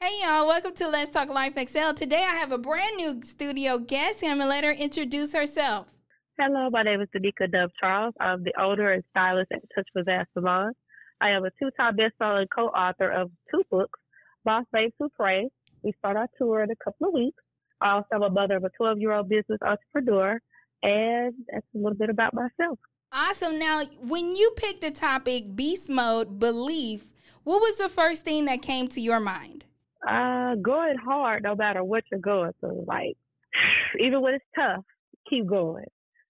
Hey y'all, welcome to Let's Talk Life Excel. Today I have a brand new studio guest. And I'm gonna let her introduce herself. Hello, my name is Danica Dove Charles. I'm the owner and stylist at Touch Pizzazz Salon. I am a two-time best-selling co-author of two books, Boss Babes Who Pray. We start our tour in a couple of weeks. I also am a mother of a 12-year-old business entrepreneur, and that's a little bit about myself. Awesome. Now, when you picked the topic beast mode belief, what was the first thing that came to your mind? Uh, going hard no matter what you're going through. Like, even when it's tough, keep going.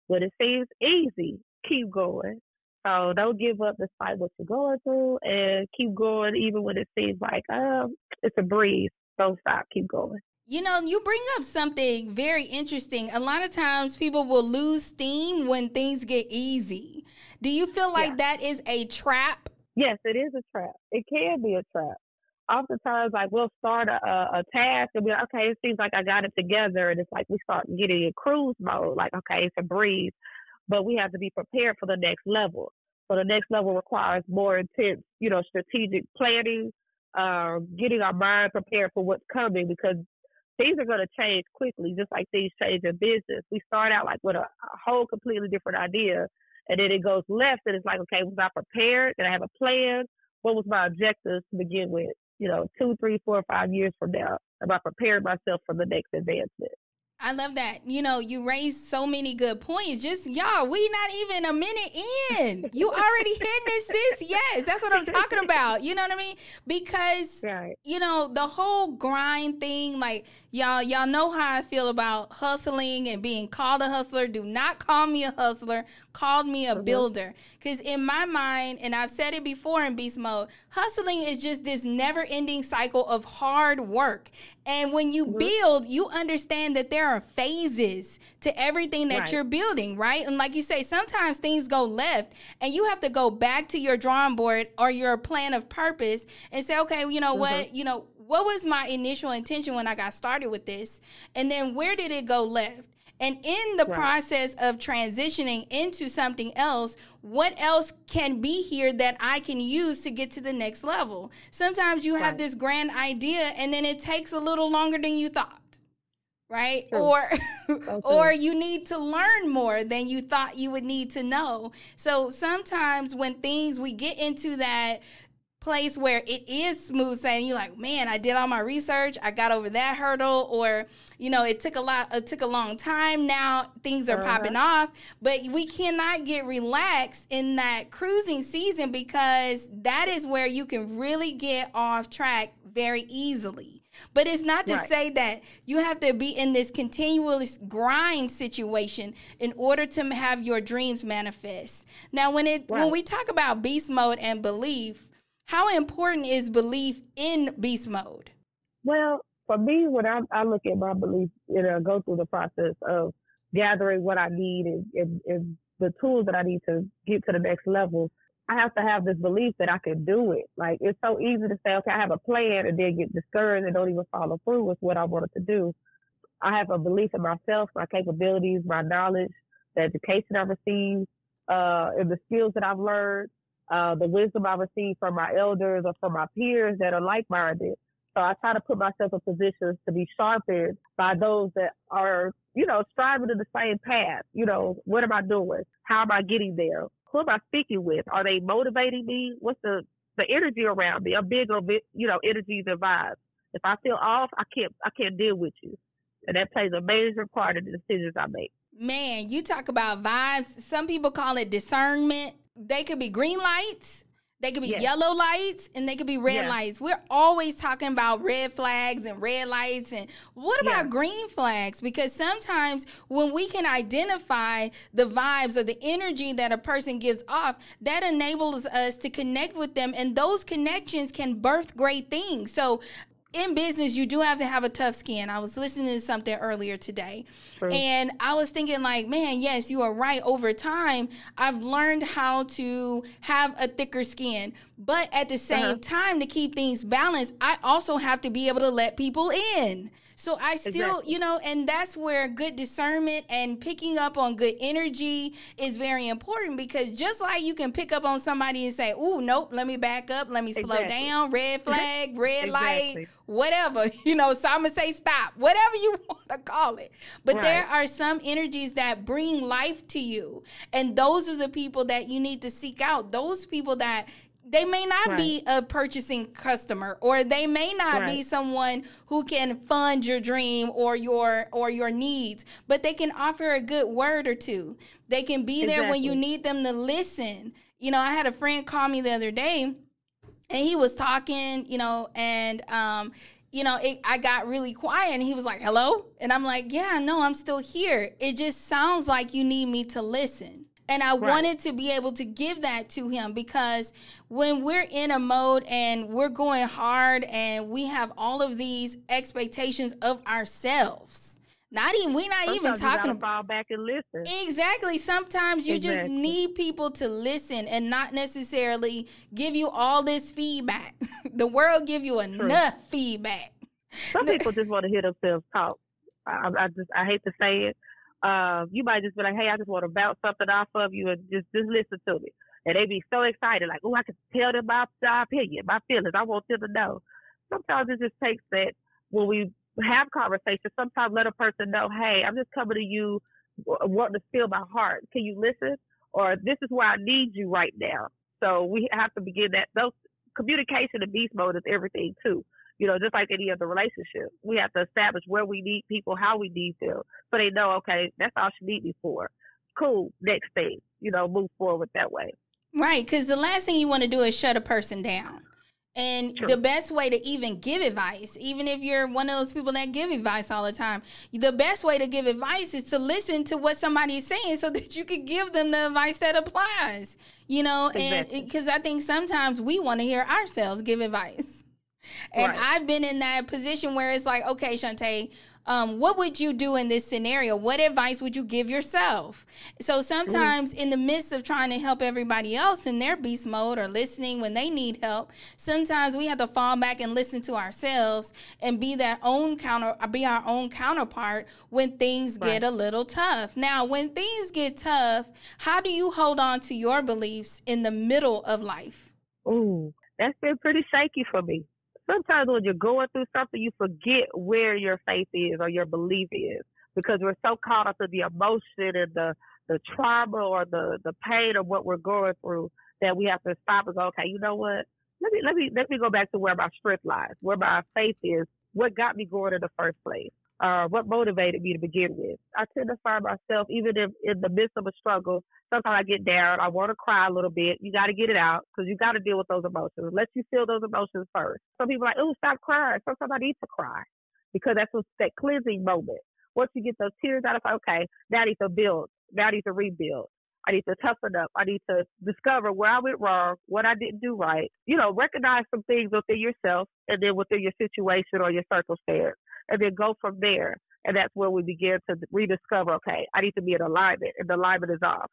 When it seems easy, keep going. So don't give up despite what you're going through and keep going even when it seems like, um, it's a breeze. Don't stop, keep going. You know, you bring up something very interesting. A lot of times people will lose steam when things get easy. Do you feel like yeah. that is a trap? Yes, it is a trap. It can be a trap oftentimes like we'll start a, a task and be like, okay, it seems like I got it together, and it's like we start getting in cruise mode, like okay, it's a breeze, but we have to be prepared for the next level. So the next level requires more intense, you know, strategic planning, uh, getting our mind prepared for what's coming because things are going to change quickly, just like things change in business. We start out like with a, a whole completely different idea, and then it goes left, and it's like, okay, was I prepared? Did I have a plan? What was my objectives to begin with? You know, two, three, four, five years from now? Have I prepared myself for the next advancement? I love that. You know, you raised so many good points. Just y'all, we not even a minute in. You already hitting this, sis. Yes, that's what I'm talking about. You know what I mean? Because right. you know the whole grind thing. Like y'all, y'all know how I feel about hustling and being called a hustler. Do not call me a hustler. Call me a mm-hmm. builder. Because in my mind, and I've said it before in beast mode, hustling is just this never-ending cycle of hard work. And when you mm-hmm. build, you understand that there are phases to everything that right. you're building, right? And like you say, sometimes things go left and you have to go back to your drawing board or your plan of purpose and say, okay, you know mm-hmm. what, you know, what was my initial intention when I got started with this? And then where did it go left? And in the right. process of transitioning into something else, what else can be here that I can use to get to the next level? Sometimes you right. have this grand idea and then it takes a little longer than you thought. Right? True. Or or you need to learn more than you thought you would need to know. So sometimes when things we get into that place where it is smooth sailing you're like man i did all my research i got over that hurdle or you know it took a lot it took a long time now things are uh-huh. popping off but we cannot get relaxed in that cruising season because that is where you can really get off track very easily but it's not to right. say that you have to be in this continuous grind situation in order to have your dreams manifest. Now, when it right. when we talk about beast mode and belief, how important is belief in beast mode? Well, for me, when I, I look at my belief, you know, go through the process of gathering what I need and, and, and the tools that I need to get to the next level, I have to have this belief that I can do it. Like it's so easy to say, okay, I have a plan and then get discouraged and don't even follow through with what I wanted to do. I have a belief in myself, my capabilities, my knowledge, the education I've received, uh, and the skills that I've learned uh, the wisdom I receive from my elders or from my peers that are like-minded. So I try to put myself in positions to be sharpened by those that are, you know, striving in the same path. You know, what am I doing? How am I getting there? Who am I speaking with? Are they motivating me? What's the, the energy around me? I'm big on, you know, energies and vibes. If I feel off, I can't, I can't deal with you. And that plays a major part in the decisions I make. Man, you talk about vibes. Some people call it discernment they could be green lights, they could be yes. yellow lights, and they could be red yeah. lights. We're always talking about red flags and red lights. And what about yeah. green flags? Because sometimes when we can identify the vibes or the energy that a person gives off, that enables us to connect with them. And those connections can birth great things. So in business, you do have to have a tough skin. I was listening to something earlier today, True. and I was thinking, like, man, yes, you are right. Over time, I've learned how to have a thicker skin. But at the same uh-huh. time, to keep things balanced, I also have to be able to let people in. So I still, exactly. you know, and that's where good discernment and picking up on good energy is very important because just like you can pick up on somebody and say, "Ooh, nope, let me back up, let me slow exactly. down, red flag, red exactly. light, whatever." You know, so I'm gonna say stop, whatever you want to call it. But right. there are some energies that bring life to you, and those are the people that you need to seek out. Those people that they may not right. be a purchasing customer or they may not right. be someone who can fund your dream or your or your needs but they can offer a good word or two they can be exactly. there when you need them to listen you know i had a friend call me the other day and he was talking you know and um you know, it, I got really quiet and he was like, hello? And I'm like, yeah, no, I'm still here. It just sounds like you need me to listen. And I right. wanted to be able to give that to him because when we're in a mode and we're going hard and we have all of these expectations of ourselves. Not even we're not Sometimes even talking about fall back and listen. Exactly. Sometimes you exactly. just need people to listen and not necessarily give you all this feedback. the world give you enough True. feedback. Some people just want to hear themselves talk. I, I just I hate to say it, uh, you might just be like, hey, I just want to bounce something off of you and just just listen to me. And they be so excited, like, oh, I can tell them my, my opinion, my feelings. I want them to know. Sometimes it just takes that when we have conversations. Sometimes let a person know, hey, I'm just coming to you, wanting to feel my heart. Can you listen? Or this is where I need you right now. So we have to begin that. Those communication in beast mode is everything too you know, just like any other relationship, we have to establish where we need people, how we need them, so they know, okay, that's all she need me for. Cool, next thing, you know, move forward that way. Right, because the last thing you want to do is shut a person down. And True. the best way to even give advice, even if you're one of those people that give advice all the time, the best way to give advice is to listen to what somebody is saying so that you can give them the advice that applies. You know, exactly. and because I think sometimes we want to hear ourselves give advice. And right. I've been in that position where it's like, okay, Shantae, um, what would you do in this scenario? What advice would you give yourself? So sometimes, mm in the midst of trying to help everybody else in their beast mode or listening when they need help, sometimes we have to fall back and listen to ourselves and be that own counter, be our own counterpart when things right. get a little tough. Now, when things get tough, how do you hold on to your beliefs in the middle of life? Ooh, that's been pretty shaky for me sometimes when you're going through something, you forget where your faith is or your belief is because we're so caught up in the emotion and the the trauma or the the pain of what we're going through that we have to stop and go, okay, you know what? Let me let me let me go back to where my strength lies, where my faith is, what got me going in the first place uh, what motivated me to begin with. I tend to find myself, even if in the midst of a struggle, sometimes I get down, I want to cry a little bit. You got to get it out because you got to deal with those emotions. Let you feel those emotions first. Some people are like, oh, stop crying. Sometimes I need to cry because that's what's that cleansing moment. Once you get those tears out, of okay, now I need to build. Now I need to rebuild. I need to toughen up. I need to discover where I went wrong, what I didn't do right. You know, recognize some things within yourself and then within your situation or your circumstance and then go from there. And that's where we begin to rediscover, okay, I need to be in alignment, and the alignment is off.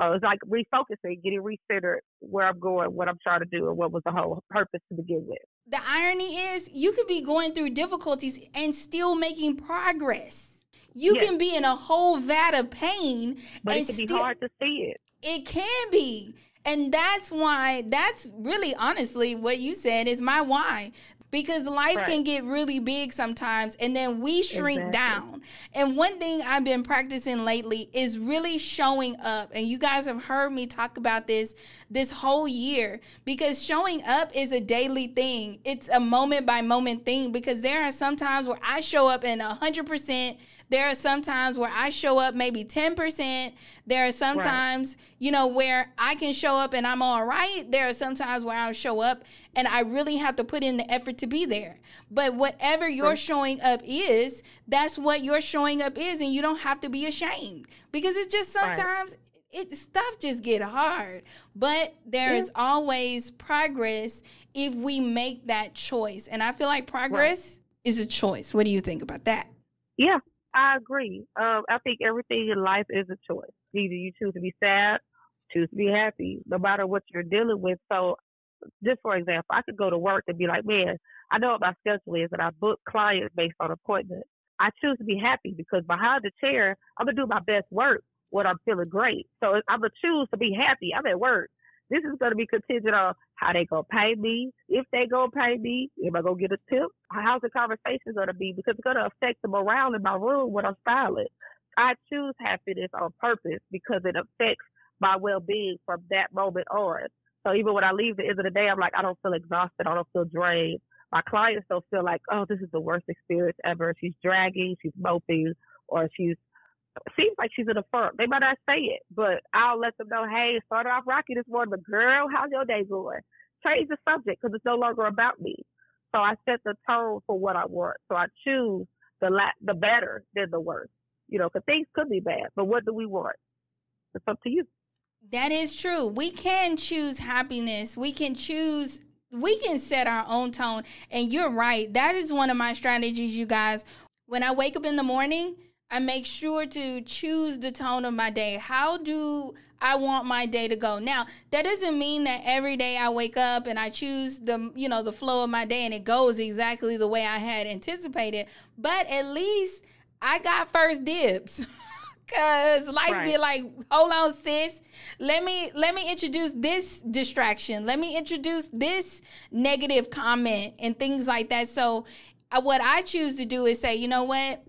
So it's like refocusing, getting recentered where I'm going, what I'm trying to do, and what was the whole purpose to begin with. The irony is, you could be going through difficulties and still making progress. You yes. can be in a whole vat of pain, but it can still, be hard to see it. It can be. And that's why, that's really honestly what you said is my why because life right. can get really big sometimes and then we shrink exactly. down. And one thing I've been practicing lately is really showing up. And you guys have heard me talk about this this whole year because showing up is a daily thing. It's a moment by moment thing because there are some times where I show up in 100% there are some times where I show up maybe 10%. There are some right. times, you know, where I can show up and I'm all right. There are some times where I'll show up and I really have to put in the effort to be there. But whatever your right. showing up is, that's what your showing up is and you don't have to be ashamed because it just sometimes right it stuff just get hard but there yeah. is always progress if we make that choice and i feel like progress right. is a choice what do you think about that yeah I agree. Um, I think everything in life is a choice. Either you choose to be sad, choose to be happy, no matter what you're dealing with. So just for example, I could go to work and be like, man, I know what my schedule is, and I book clients based on appointment. I choose to be happy because behind the chair, I'm gonna do my best work when I'm feeling great. So I'm gonna choose to be happy. I'm at work. This is gonna be contingent on how they gonna pay me, if they gonna pay me, am I gonna get a tip? How's the conversation gonna be? Because it's gonna affect the morale in my room when I'm silent. I choose happiness on purpose because it affects my well being from that moment on. So even when I leave the end of the day, I'm like, I don't feel exhausted. I don't feel drained. My clients don't feel like, oh, this is the worst experience ever. She's dragging, she's moping, or she's seems like she's in a funk. They might not say it, but I'll let them know, hey, started off rocky this morning, but girl, how's your day going? Change the subject because it's no longer about me. So I set the tone for what I want. So I choose the la- the better than the worst. You know, because things could be bad, but what do we want? It's up to you. That is true. We can choose happiness. We can choose we can set our own tone. And you're right. That is one of my strategies, you guys. When I wake up in the morning, I make sure to choose the tone of my day. How do I want my day to go? Now, that doesn't mean that every day I wake up and I choose the, you know, the flow of my day and it goes exactly the way I had anticipated, but at least I got first dibs. Cause life right. be like, hold on, sis. Let me let me introduce this distraction. Let me introduce this negative comment and things like that. So, uh, what I choose to do is say, you know what?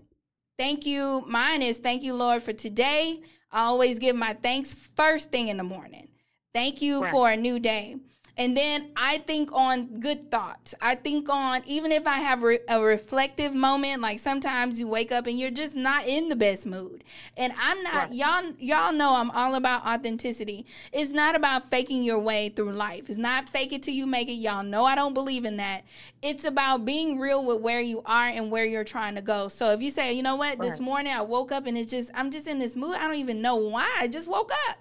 Thank you. Mine is thank you, Lord, for today. I always give my thanks first thing in the morning. Thank you right. for a new day. And then I think on good thoughts. I think on even if I have re- a reflective moment, like sometimes you wake up and you're just not in the best mood. And I'm not right. y'all y'all know I'm all about authenticity. It's not about faking your way through life. It's not fake it till you make it. Y'all know I don't believe in that. It's about being real with where you are and where you're trying to go. So if you say, you know what, right. this morning I woke up and it's just I'm just in this mood. I don't even know why. I just woke up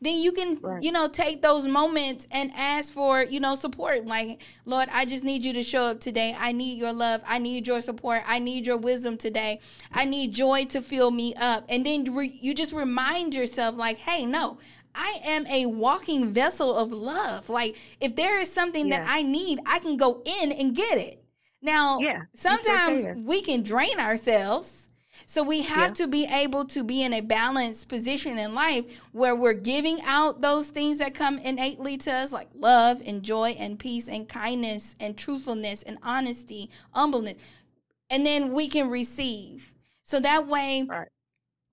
then you can right. you know take those moments and ask for you know support like lord i just need you to show up today i need your love i need your support i need your wisdom today i need joy to fill me up and then re- you just remind yourself like hey no I am a walking vessel of love. Like if there is something yeah. that I need, I can go in and get it. Now, yeah, sometimes we can drain ourselves so we have yeah. to be able to be in a balanced position in life where we're giving out those things that come innately to us, like love and joy and peace and kindness and truthfulness and honesty, humbleness. And then we can receive. So that way right.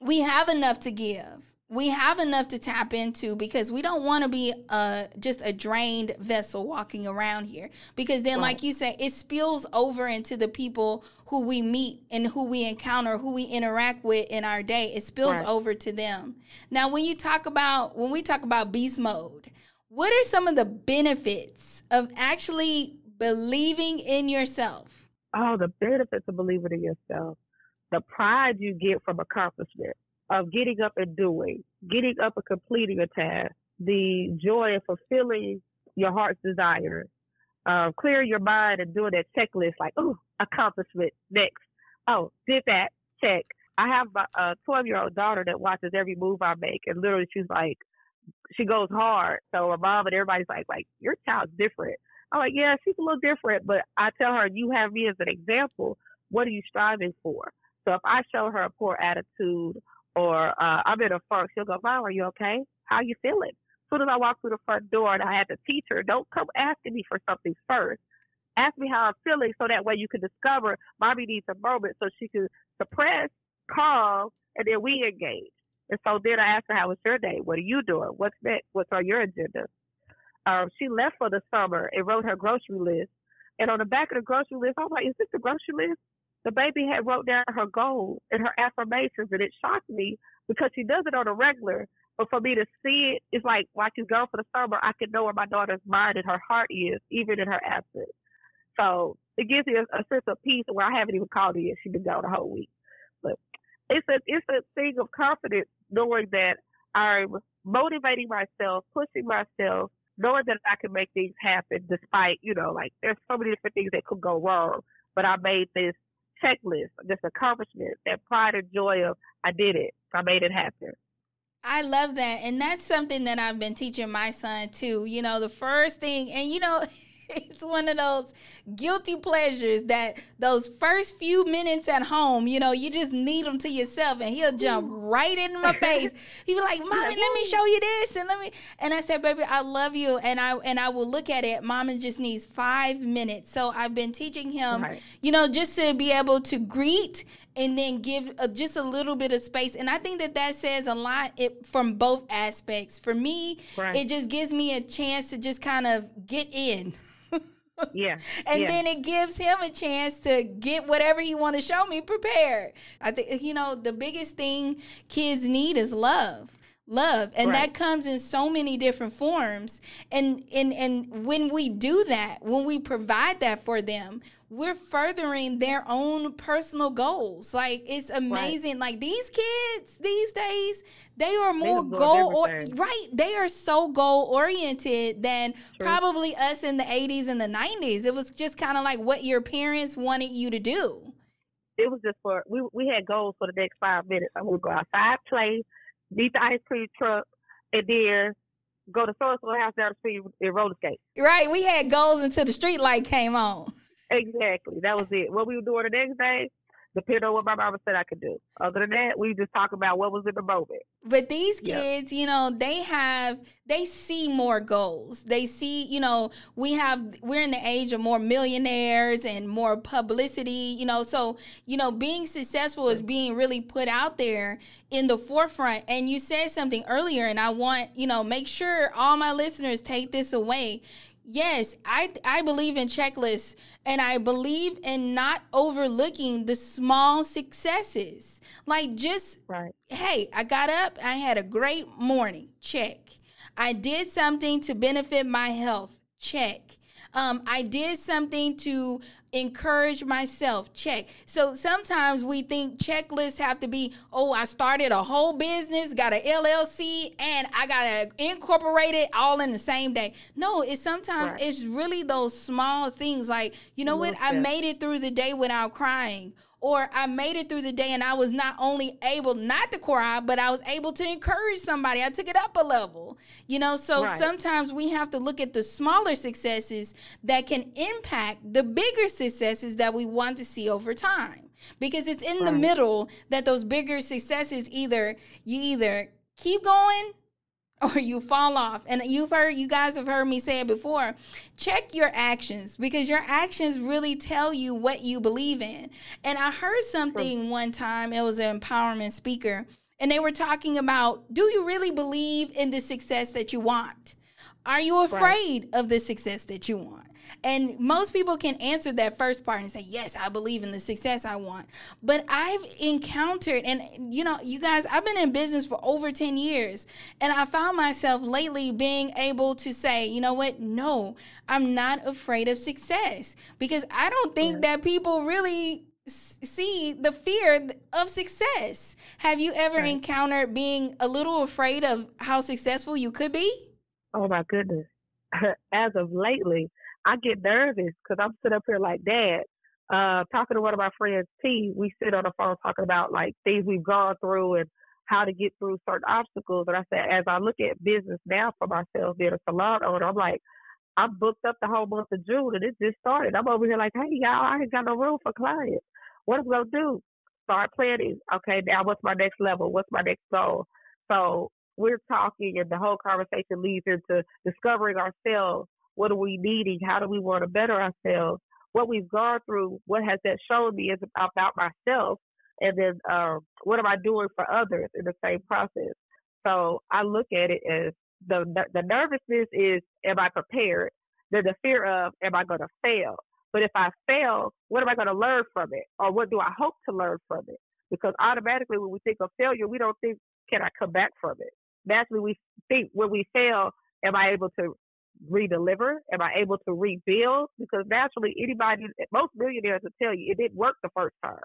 we have enough to give we have enough to tap into because we don't want to be uh, just a drained vessel walking around here. Because then, right. like you said, it spills over into the people who we meet and who we encounter, who we interact with in our day. It spills right. over to them. Now, when you talk about when we talk about beast mode, what are some of the benefits of actually believing in yourself? Oh, the benefits of believing in yourself. The pride you get from accomplishment of getting up and doing, getting up and completing a task, the joy of fulfilling your heart's desires, uh, clearing your mind and doing that checklist like, oh, accomplishment next. Oh, did that, check. I have a 12 year old daughter that watches every move I make and literally she's like, she goes hard. So her mom and everybody's like, like, your child's different. I'm like, yeah, she's a little different, but I tell her, you have me as an example. What are you striving for? So if I show her a poor attitude or uh, I'm in a funk, she'll go, Mom, are you okay? How you feeling? As soon as I walk through the front door and I had to teach her, don't come asking me for something first. Ask me how I'm feeling so that way you can discover mommy needs a moment so she can suppress, calm, and then we engage. And so then I asked her, How was your day? What are you doing? What's next? What's on your agenda? Um, she left for the summer and wrote her grocery list. And on the back of the grocery list, I was like, Is this the grocery list? The baby had wrote down her goals and her affirmations, and it shocked me because she does it on a regular. But for me to see it, it's like while she's gone for the summer, I can know where my daughter's mind and her heart is, even in her absence. So it gives me a, a sense of peace where I haven't even called her yet. She's been gone the whole week. But it's a it's a thing of confidence knowing that I'm motivating myself, pushing myself, knowing that I can make things happen despite, you know, like there's so many different things that could go wrong. But I made this checklist, this accomplishment, that pride and joy of I did it, I made it happen. I love that. And that's something that I've been teaching my son too. You know, the first thing, and you know, it's one of those guilty pleasures that those first few minutes at home, you know, you just need him to yourself and he'll jump right in my face. He'll be like, Mommy, let me show you this and let me and I said, Baby, I love you. And I and I will look at it. Mama just needs five minutes. So I've been teaching him, right. you know, just to be able to greet and then give a, just a little bit of space. And I think that that says a lot it, from both aspects. For me, right. it just gives me a chance to just kind of get in. Yeah. and yeah. then it gives him a chance to get whatever he want to show me prepared. I think you know the biggest thing kids need is love love. And right. that comes in so many different forms. And and and when we do that when we provide that for them we're furthering their own personal goals. Like it's amazing. Right. like these kids these days they are more they goal or right they are so goal oriented than True. probably us in the 80s and the 90s it was just kind of like what your parents wanted you to do. It was just for we we had goals for the next five minutes. I would go outside play beat the ice cream truck, and then go to so and house down the street and roller skate. Right. We had goals until the street light came on. Exactly. That was it. What we were doing the next day, depending on what my mama said I could do. Other than that, we just talk about what was in the moment. But these kids, yep. you know, they have they see more goals. They see, you know, we have we're in the age of more millionaires and more publicity, you know, so, you know, being successful is being really put out there in the forefront. And you said something earlier and I want, you know, make sure all my listeners take this away Yes, I I believe in checklists and I believe in not overlooking the small successes. Like just right. hey, I got up, I had a great morning. Check. I did something to benefit my health. Check. Um, I did something to encourage myself. Check. So sometimes we think checklists have to be, oh, I started a whole business, got an LLC, and I got to incorporate it all in the same day. No, it's sometimes right. it's really those small things like, you know what, I made it through the day without crying or I made it through the day and I was not only able not to cry, but I was able to encourage somebody. I took it up a level, you know. So right. sometimes we have to look at the smaller successes that can impact the bigger successes that we want to see over time. Because it's in right. the middle that those bigger successes either you either keep going or you fall off. And you've heard, you guys have heard me say it before. Check your actions because your actions really tell you what you believe in. And I heard something one time, it was an empowerment speaker, and they were talking about do you really believe in the success that you want? Are you afraid right. of the success that you want? And most people can answer that first part and say, Yes, I believe in the success I want. But I've encountered, and you know, you guys, I've been in business for over 10 years, and I found myself lately being able to say, You know what? No, I'm not afraid of success because I don't think that people really see the fear of success. Have you ever right. encountered being a little afraid of how successful you could be? Oh my goodness. As of lately, I get nervous because I'm sitting up here like, Dad, uh, talking to one of my friends, T, we sit on the phone talking about like things we've gone through and how to get through certain obstacles. And I said, as I look at business now for myself, being a salon owner, I'm like, I'm booked up the whole month of June and it just started. I'm over here like, hey, y'all, I ain't got no room for clients. What am I going to do? Start planning. Okay, now what's my next level? What's my next goal? So we're talking and the whole conversation leads into discovering ourselves what are we needing? How do we want to better ourselves? What we've gone through, what has that shown me is about myself, and then um, what am I doing for others in the same process? So I look at it as the the nervousness is, am I prepared? Then the fear of, am I going to fail? But if I fail, what am I going to learn from it, or what do I hope to learn from it? Because automatically, when we think of failure, we don't think, can I come back from it? Naturally, we think when we fail, am I able to redeliver? Am I able to rebuild? Because naturally, anybody, most millionaires will tell you it didn't work the first time.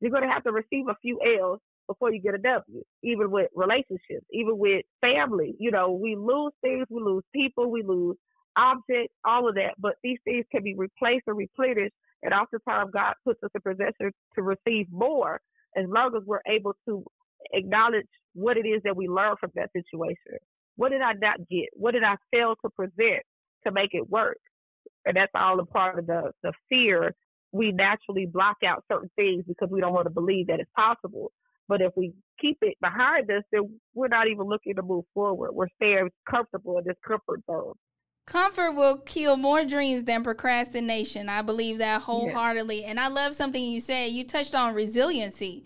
You're going to have to receive a few L's before you get a W, even with relationships, even with family. You know, we lose things, we lose people, we lose objects, all of that. But these things can be replaced or replenished. And oftentimes, God puts us in possession to receive more as long as we're able to acknowledge what it is that we learned from that situation. What did I not get? What did I fail to present to make it work? And that's all a part of the, the fear. We naturally block out certain things because we don't want to believe that it's possible. But if we keep it behind us, then we're not even looking to move forward. We're staying comfortable in this comfort zone. Comfort will kill more dreams than procrastination. I believe that wholeheartedly. And I love something you said. You touched on resiliency.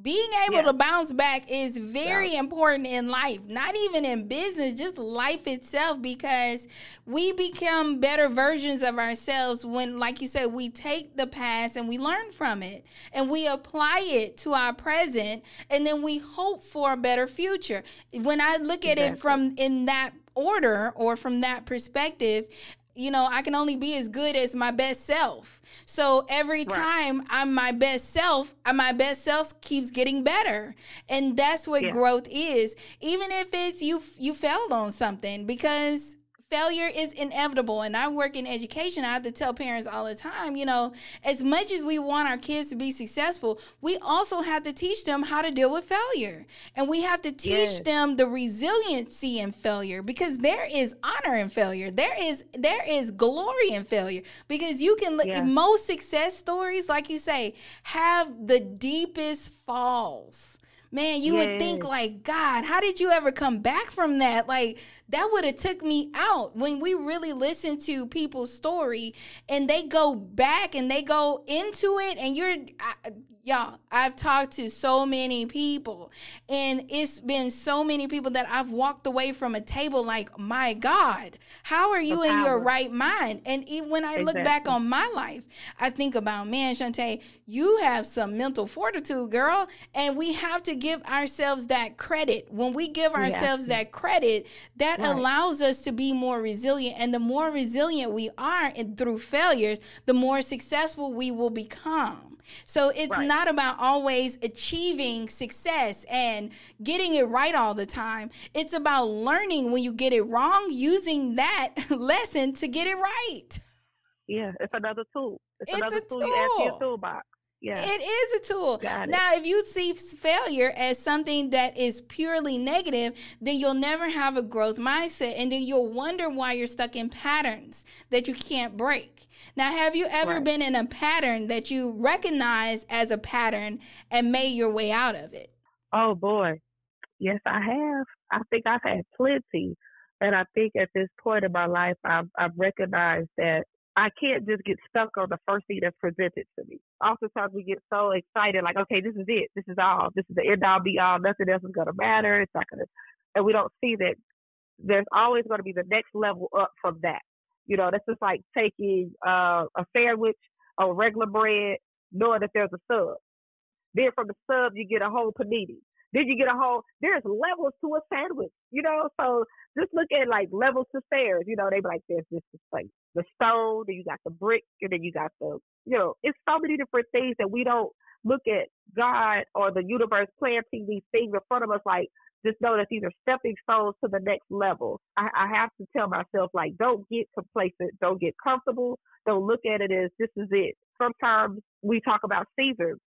Being able to bounce back is very yeah. important in life, not even in business, just life itself, because we become better versions of ourselves when, like you said, we take the past and we learn from it and we apply it to our present and then we hope for a better future. When I look at exactly. it from in that order or from that perspective, you know, I can only be as good as my best self. So every time right. I'm my best self, uh, my best self keeps getting better. And that's what yeah. growth is. Even if it's you you failed on something because failure is inevitable. And I work in education. I have to tell parents all the time, you know, as much as we want our kids to be successful, we also have to teach them how to deal with failure. And we have to teach yes. them the resiliency in failure because there is honor in failure. There is there is glory in failure because you can yeah. most success stories like you say have the deepest falls man you yes. would think like god how did you ever come back from that like that would have took me out when we really listen to people's story and they go back and they go into it and you're I, y'all i've talked to so many people and it's been so many people that i've walked away from a table like my god how are you in your right mind? And when i exactly. look back on my life i think about man Shantae, you have some mental fortitude girl and we have to give ourselves that credit. When we give ourselves that credit that right. allows us to be more resilient and the more resilient we are in, through failures the more successful we will become so it's right. not about always achieving success and getting it right all the time. It's about learning when you get it wrong, using that lesson to get it right. Yeah, it's another tool. It's, it's another tool, tool you add to your toolbox. Yeah. It is a tool. Now, if you see failure as something that is purely negative, then you'll never have a growth mindset. And then you'll wonder why you're stuck in patterns that you can't break. Now, have you ever right. been in a pattern that you recognize as a pattern and made your way out of it? Oh, boy. Yes, I have. I think I've had plenty. And I think at this point in my life, I've, I've recognized that I can't just get stuck on the first thing that's presented to me. Oftentimes we get so excited, like, okay, this is it. This is all. This is the end all be all. Nothing else is going to matter. It's not going to, and we don't see that there's always going to be the next level up from that. You know, that's just like taking uh, a sandwich or regular bread, knowing that there's a sub. Then from the sub, you get a whole panini. Then you get a whole, there's levels to a sandwich, you know? So just look at like levels to stairs. You know, they be like, there's this, like the stone, then you got the brick, and then you got the, you know, it's so many different things that we don't look at God or the universe planting these things in front of us like, just know that these are stepping stones to the next level. I, I have to tell myself, like, don't get complacent, don't get comfortable, don't look at it as this is it. Sometimes we talk about seasons.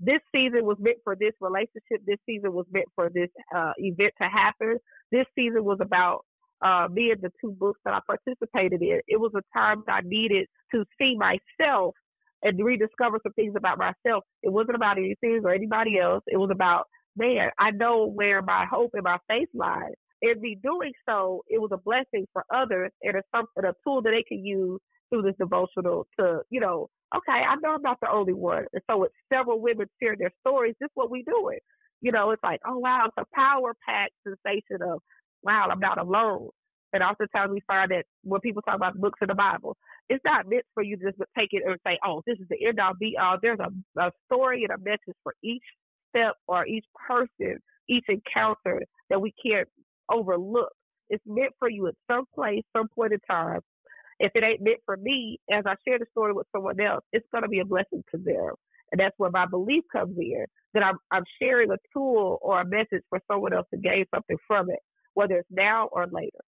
This season was meant for this relationship. This season was meant for this uh, event to happen. This season was about uh, me and the two books that I participated in. It was a time that I needed to see myself and rediscover some things about myself. It wasn't about anything or anybody else. It was about man, I know where my hope and my faith lies. In me doing so, it was a blessing for others and it's something, a tool that they can use through this devotional to, you know, okay, I know I'm not the only one. And so with several women sharing their stories, this is what we do it. You know, it's like, oh wow, it's a power packed sensation of, wow, I'm not alone. And oftentimes we find that when people talk about books in the Bible, it's not meant for you to just take it and say, oh, this is the end all be all. There's a, a story and a message for each step or each person, each encounter that we can't overlook. It's meant for you at some place, some point in time. If it ain't meant for me, as I share the story with someone else, it's going to be a blessing to them. And that's where my belief comes in that I'm, I'm sharing a tool or a message for someone else to gain something from it, whether it's now or later.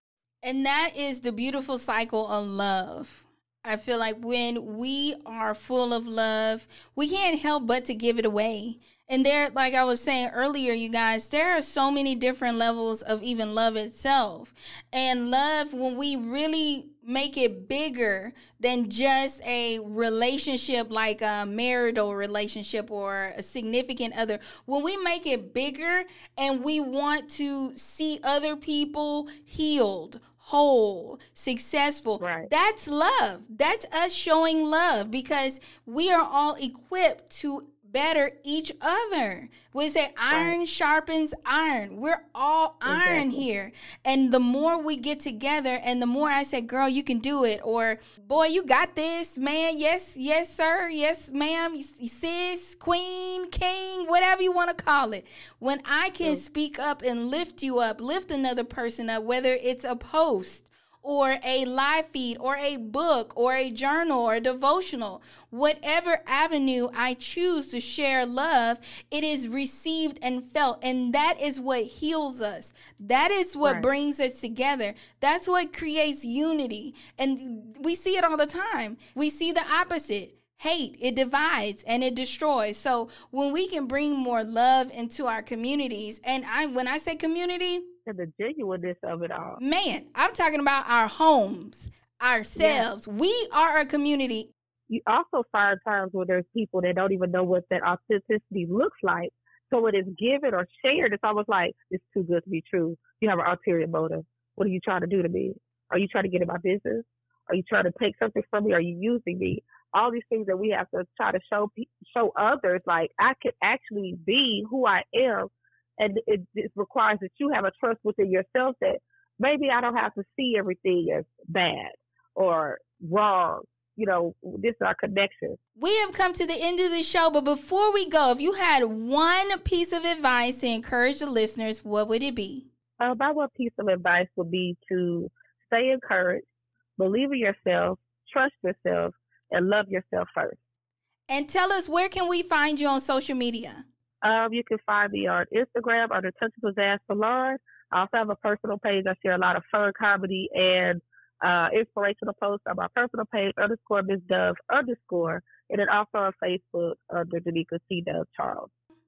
And that is the beautiful cycle of love. I feel like when we are full of love, we can't help but to give it away. And there, like I was saying earlier, you guys, there are so many different levels of even love itself. And love, when we really make it bigger than just a relationship like a marital relationship or a significant other, when we make it bigger and we want to see other people healed, whole, successful. Right. That's love. That's us showing love because we are all equipped to better each other. We say iron right. sharpens iron. We're all iron exactly. here. And the more we get together and the more I say, girl, you can do it, or boy, you got this, man. Yes, yes, sir. Yes, ma'am. Sis, queen, king, whatever you want to call it. When I can mm. speak up and lift you up, lift another person up, whether it's a post, or a live feed or a book or a journal or a devotional, whatever avenue I choose to share love, it is received and felt. And that is what heals us. That is what right. brings us together. That's what creates unity. And we see it all the time. We see the opposite hate it divides and it destroys so when we can bring more love into our communities and i when i say community the genuineness of it all. Man, I'm talking about our homes, ourselves. Yeah. We are a community. You also find times where there's people that don't even know what that authenticity looks like. So when it's given or shared, it's almost like it's too good to be true. You have an ulterior motive. What are you trying to do to me? Are you trying to get in my business? Are you trying to take something from me? Are you using me? All these things that we have to try to show show others, like I could actually be who I am and it, it requires that you have a trust within yourself that maybe I don't have to see everything as bad or wrong. You know, this is our connection. We have come to the end of the show, but before we go, if you had one piece of advice to encourage the listeners, what would it be? Uh, my one piece of advice would be to stay encouraged, believe in yourself, trust yourself, and love yourself first. And tell us where can we find you on social media? Um, you can find me on Instagram under Touch Pizzazz Salon. I also have a personal page. I share a lot of fun comedy and uh, inspirational posts on my personal page underscore Miss Dove underscore, and then also on Facebook under Danica C Dove Charles.